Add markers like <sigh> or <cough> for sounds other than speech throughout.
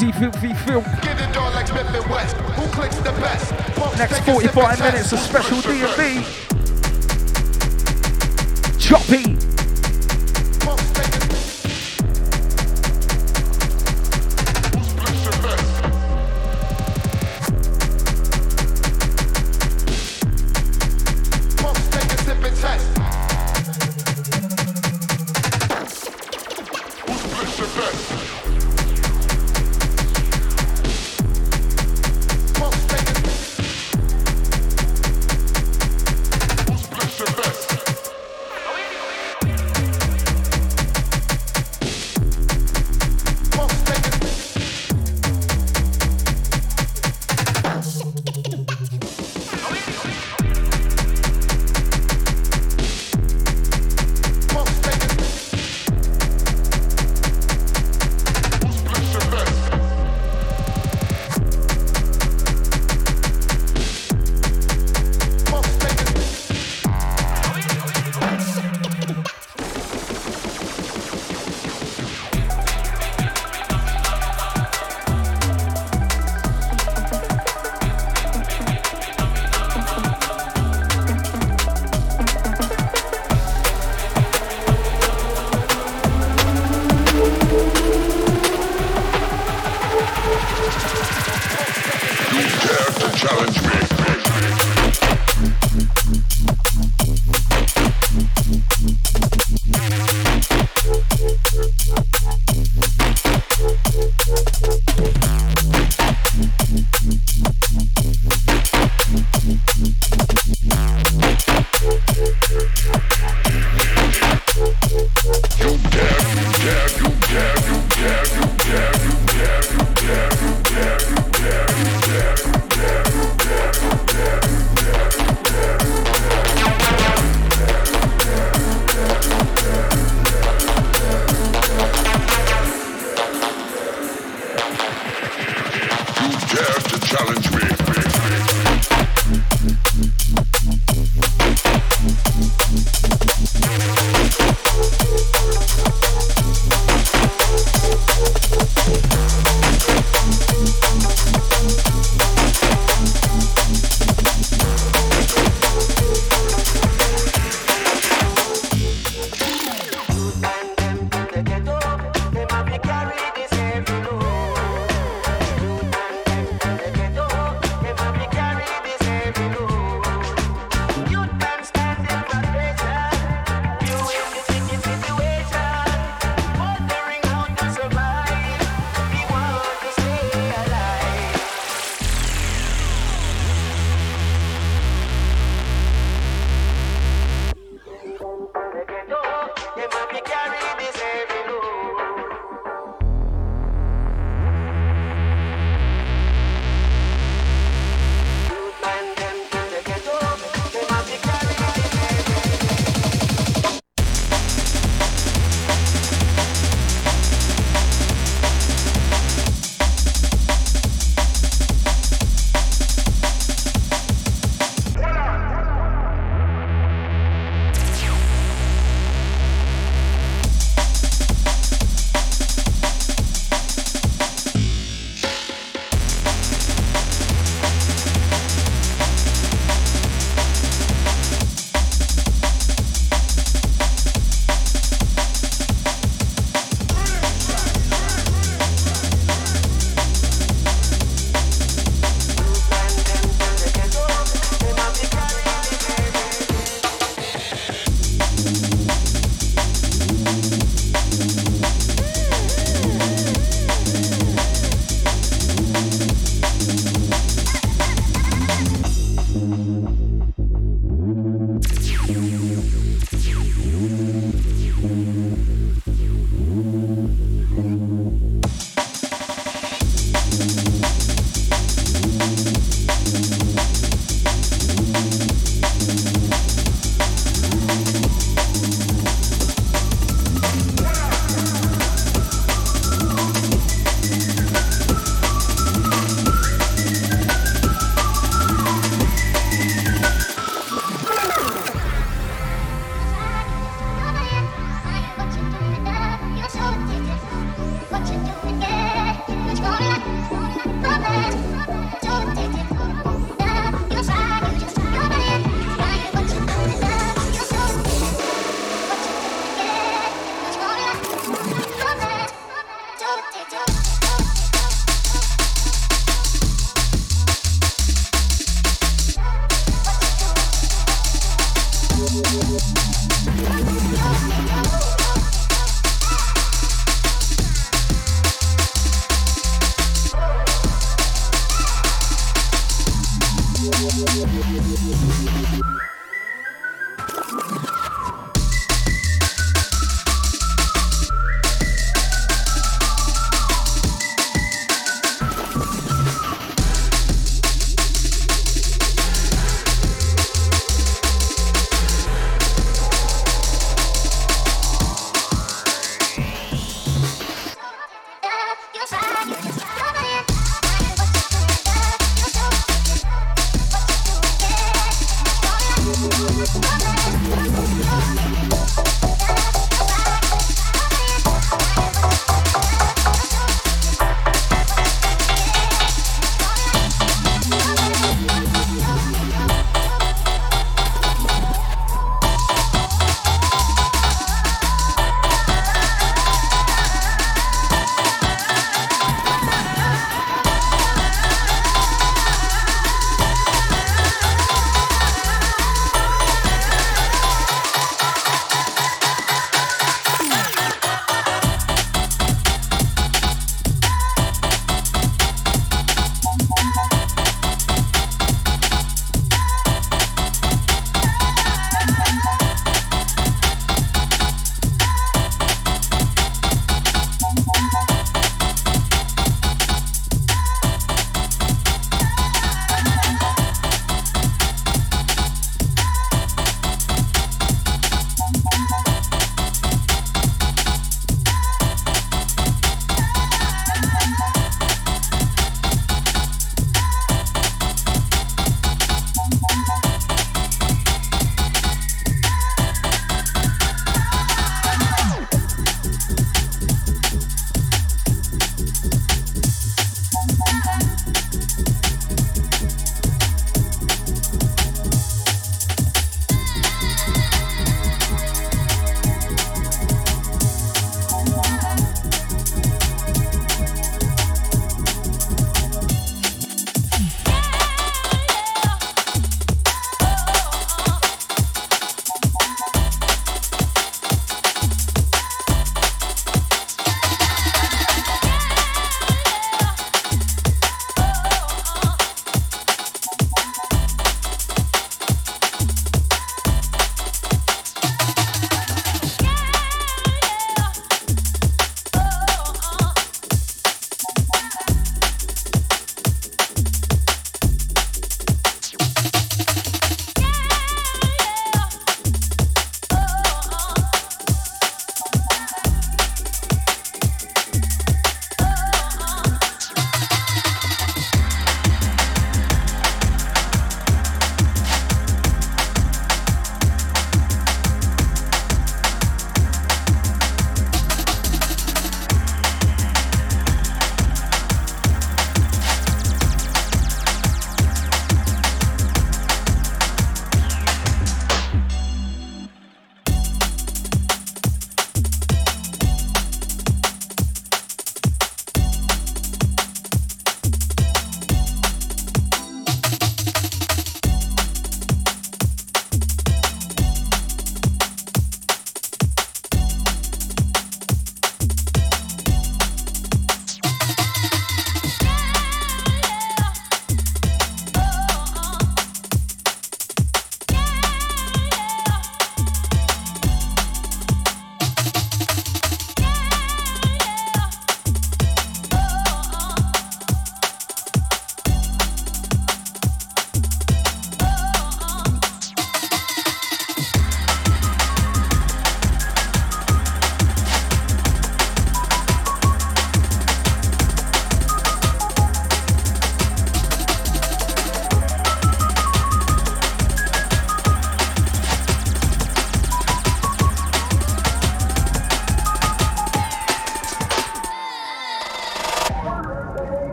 Easy Filthy Filth. Next 45 minutes of special D&B. Choppy.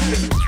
Yeah.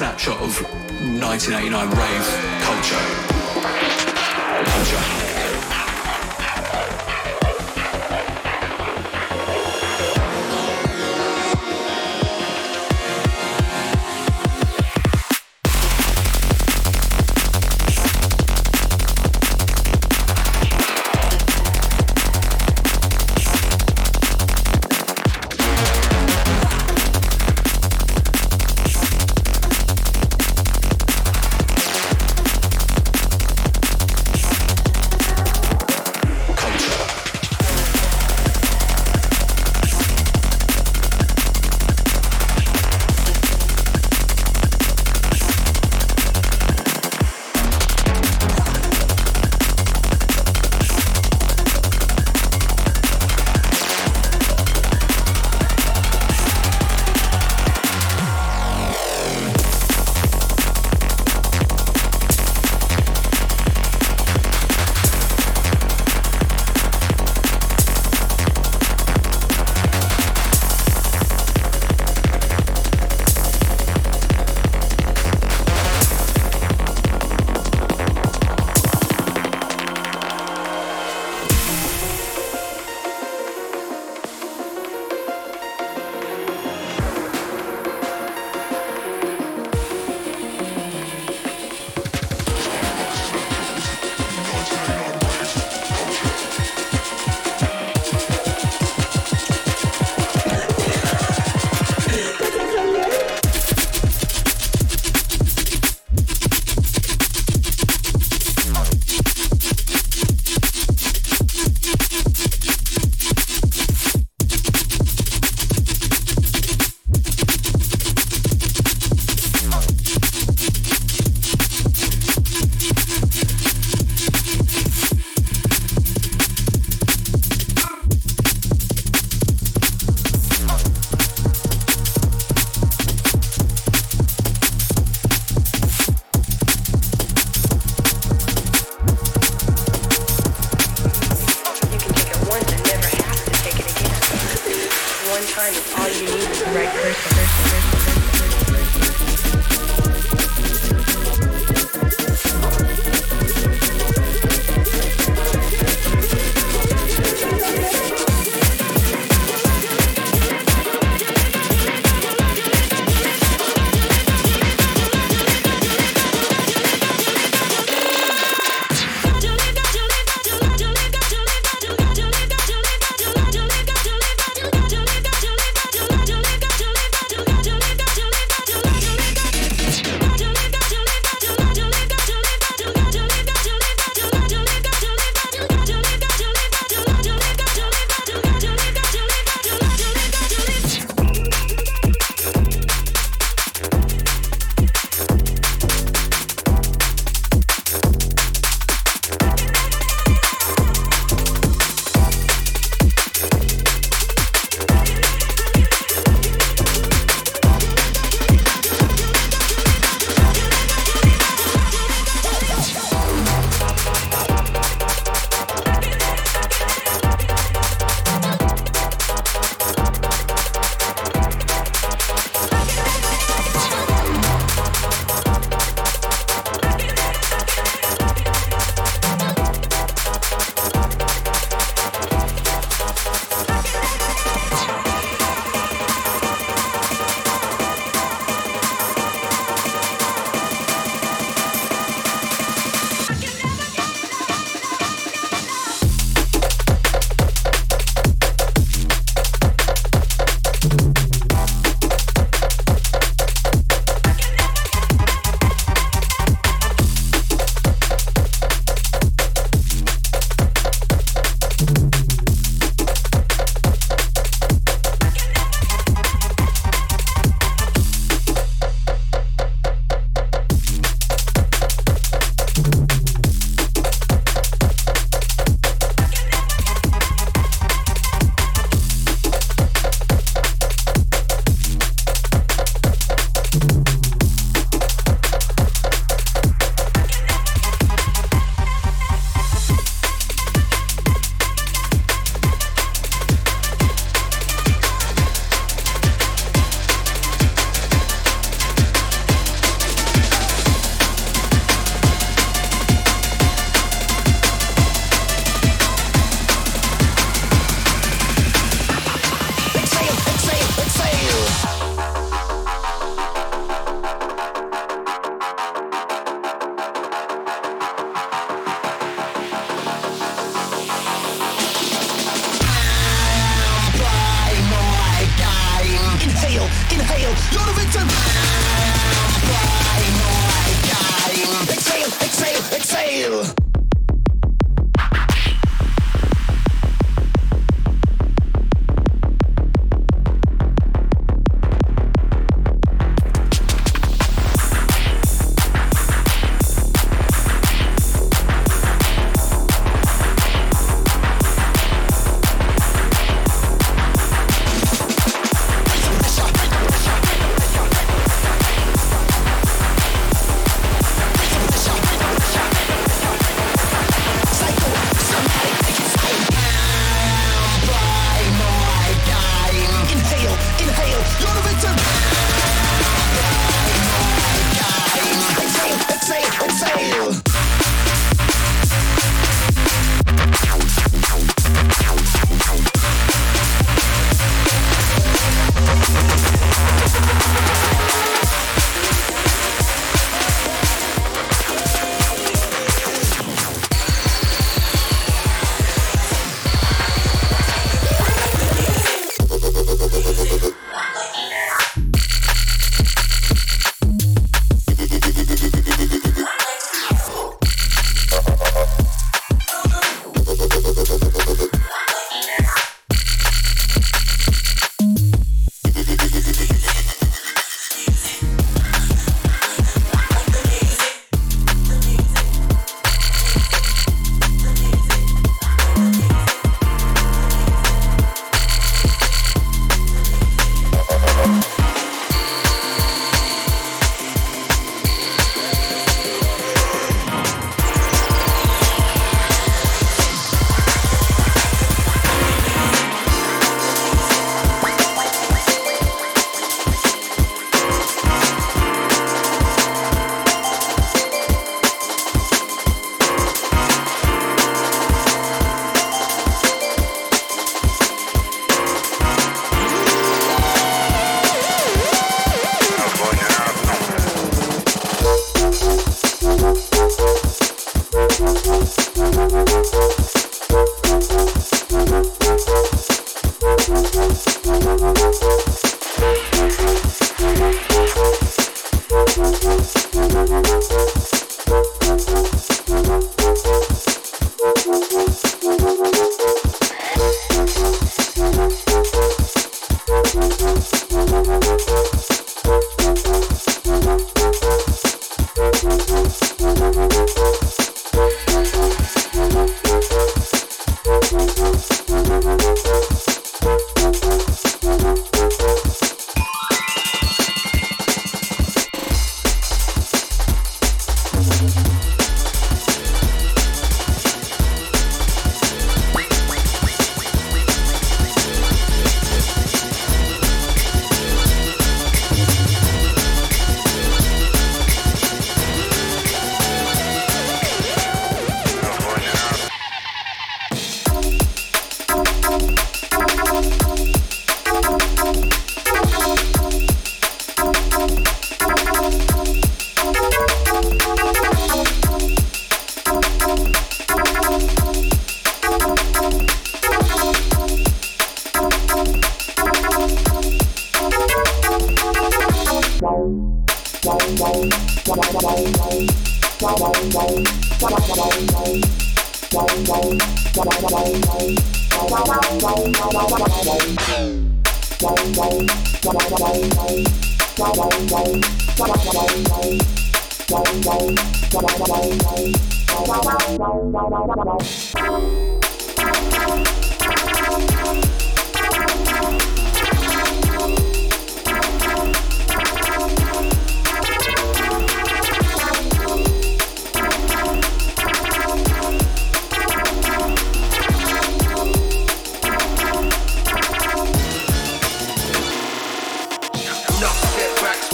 1989 rave. Culture.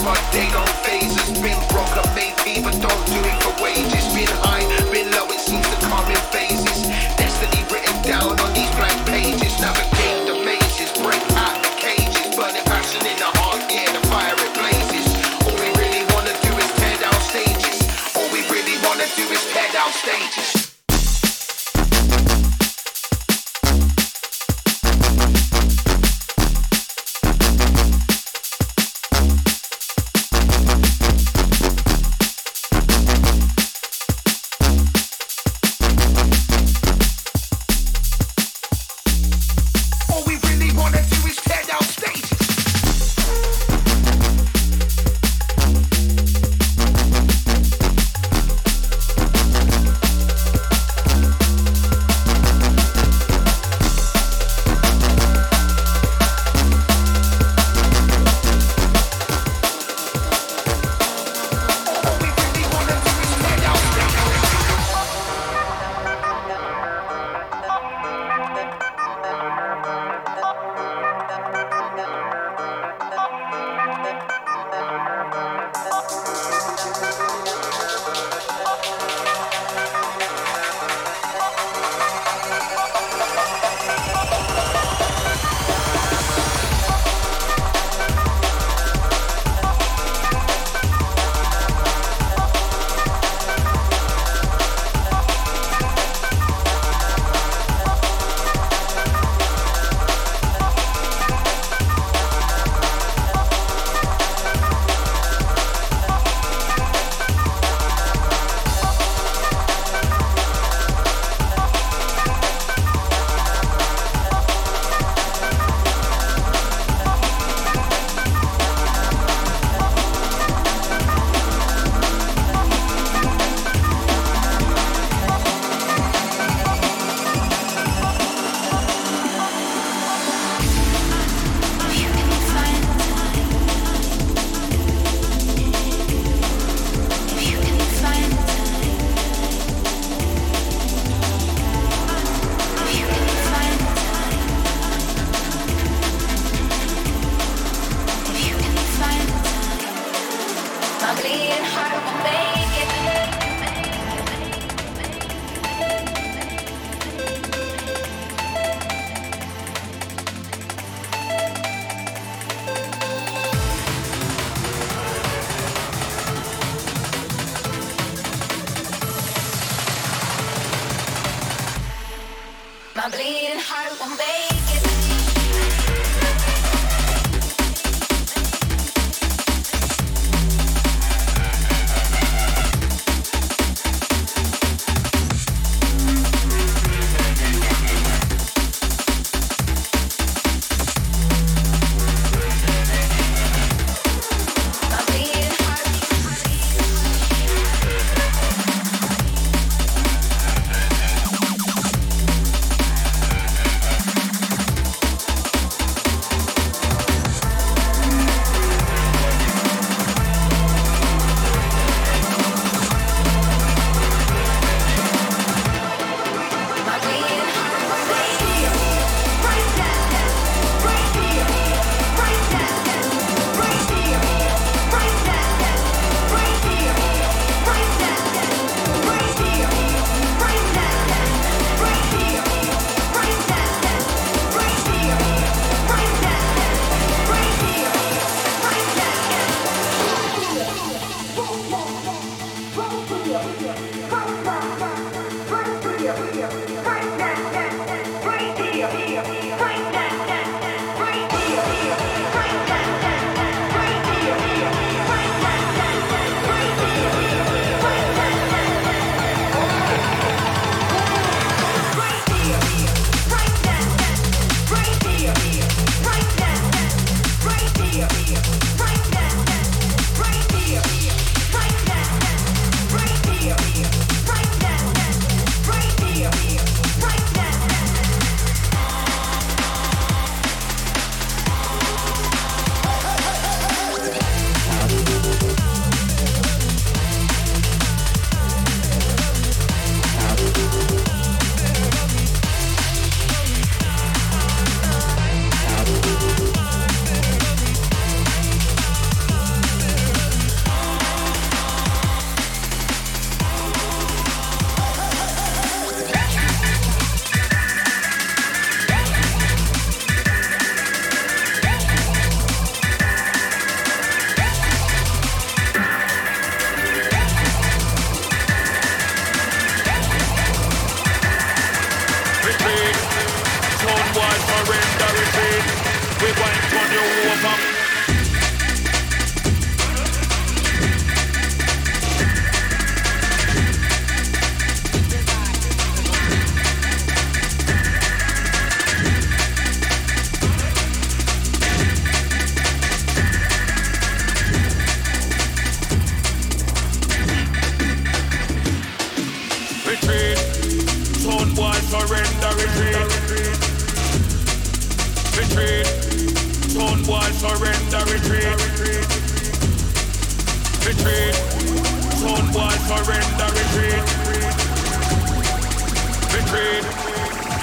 My day on phases been broke, I made don't do it for wages. Been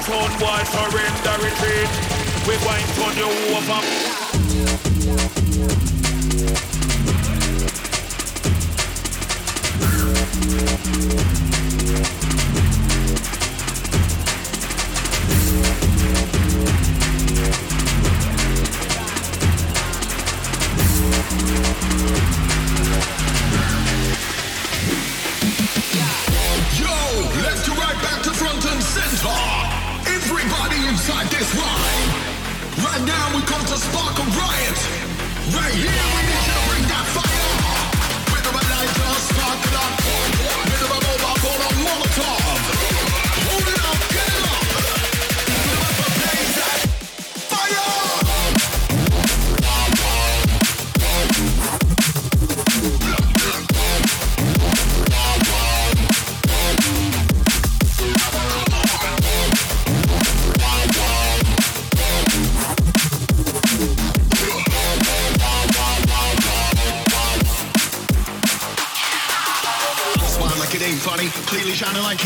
town boy surrender retreat. We going turn you over.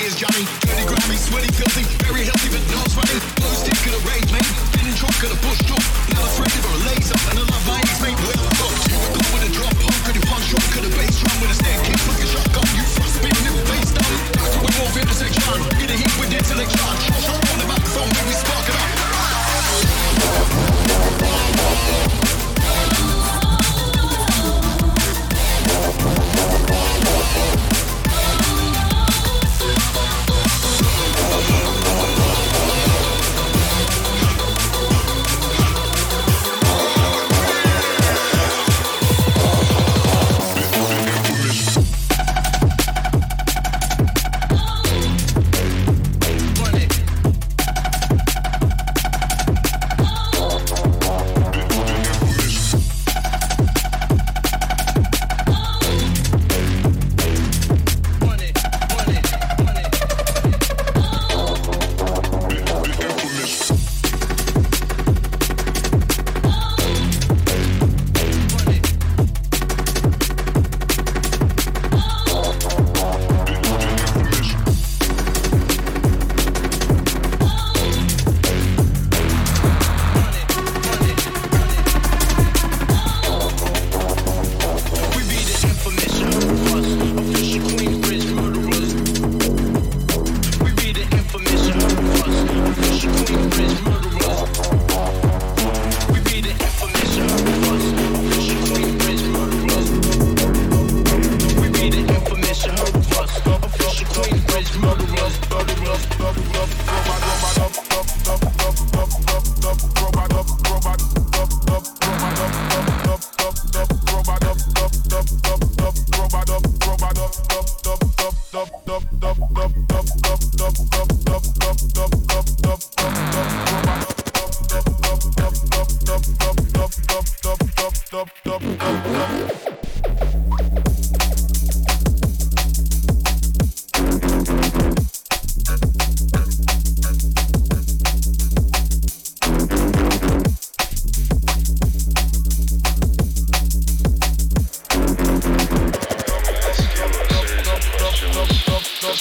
is Johnny. Dirty, grimy, sweaty, filthy, very healthy, but nose running. Blue stick of the rage, mate. Thin truck of the bush truck. Now the threat of a laser and a love lines, mate. Well, look, you would go with a drop punk, could you punch rock, could a bass drum with a stand kick, fucking shotgun, you thrust me, new face down. Back away off intersection, get a hit with intellection. Shot on the microphone, make we spark it up.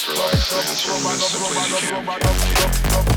relax, dance, or miss simply as you can.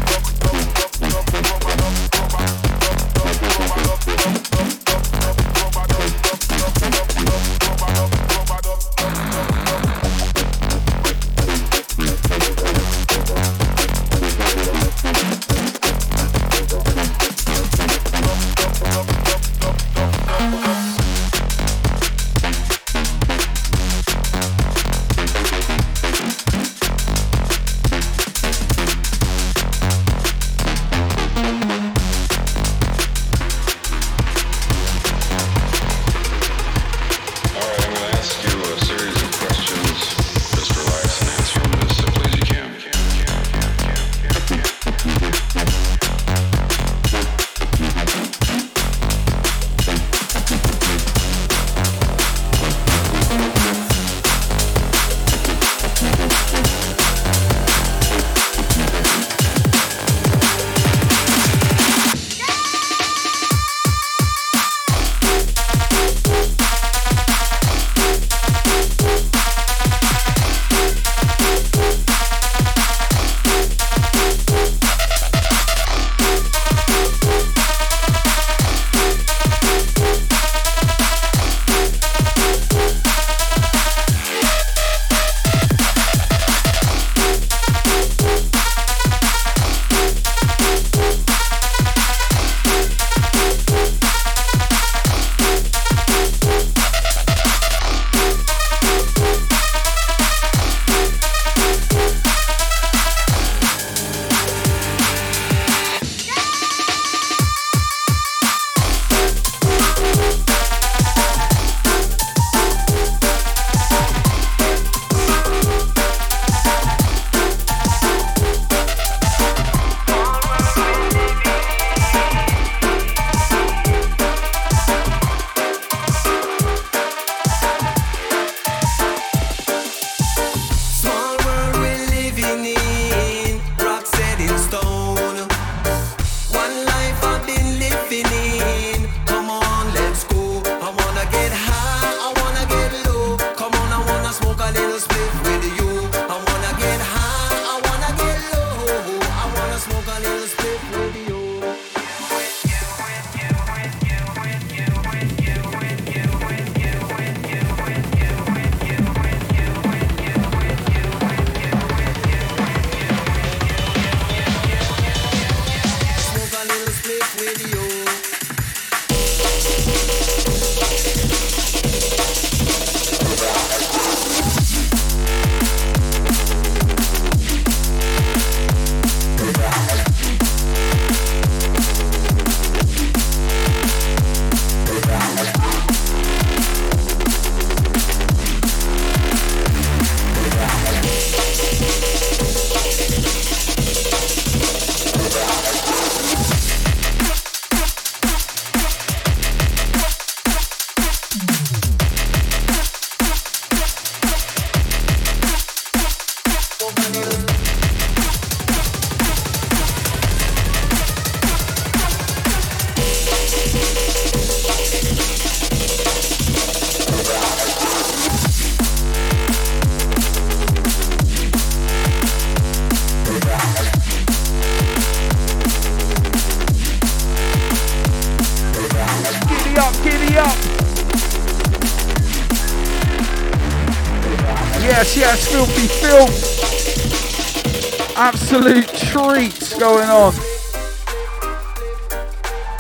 Absolute treats going on.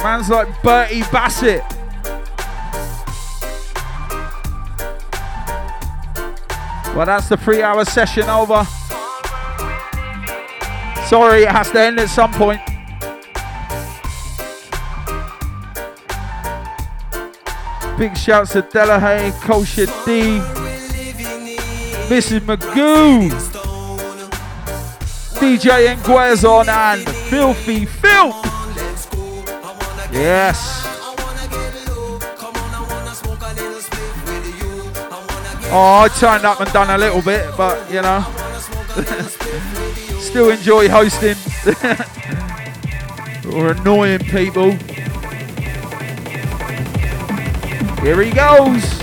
Man's like Bertie Bassett. Well, that's the three hour session over. Sorry, it has to end at some point. Big shouts to Delahaye, Kosher D, Mrs. Magoo. DJ Nguezon and Filthy Filth. Yes. Oh, I turned up and done a little bit, but you know, <laughs> still enjoy hosting <laughs> or annoying people. Here he goes.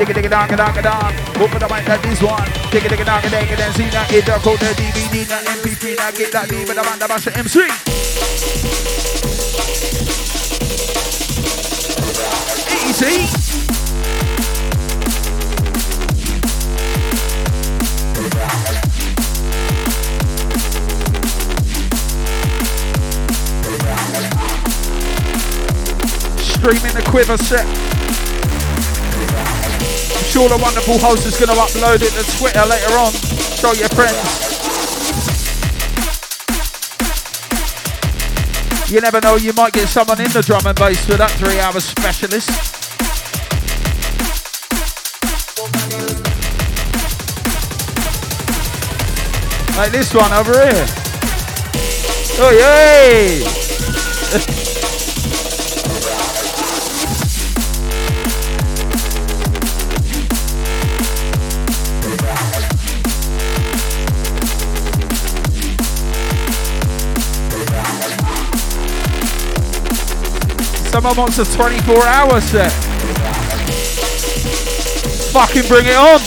Digga digga dong dong dong. Open the mic like this one. Take it, take it down, digga dong dong dong. See that get the code, the DVD, the MP3, now get that beat, but I'm on the master MC. Easy. Streaming the QUIVR set. Sure the wonderful host is going to upload it to Twitter later on. Show your friends. You never know, you might get someone in the drum and bass for that three hour specialist. Like this one over here. Oh, yay! Someone wants a 24 hour set. Fucking bring it on.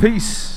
Peace.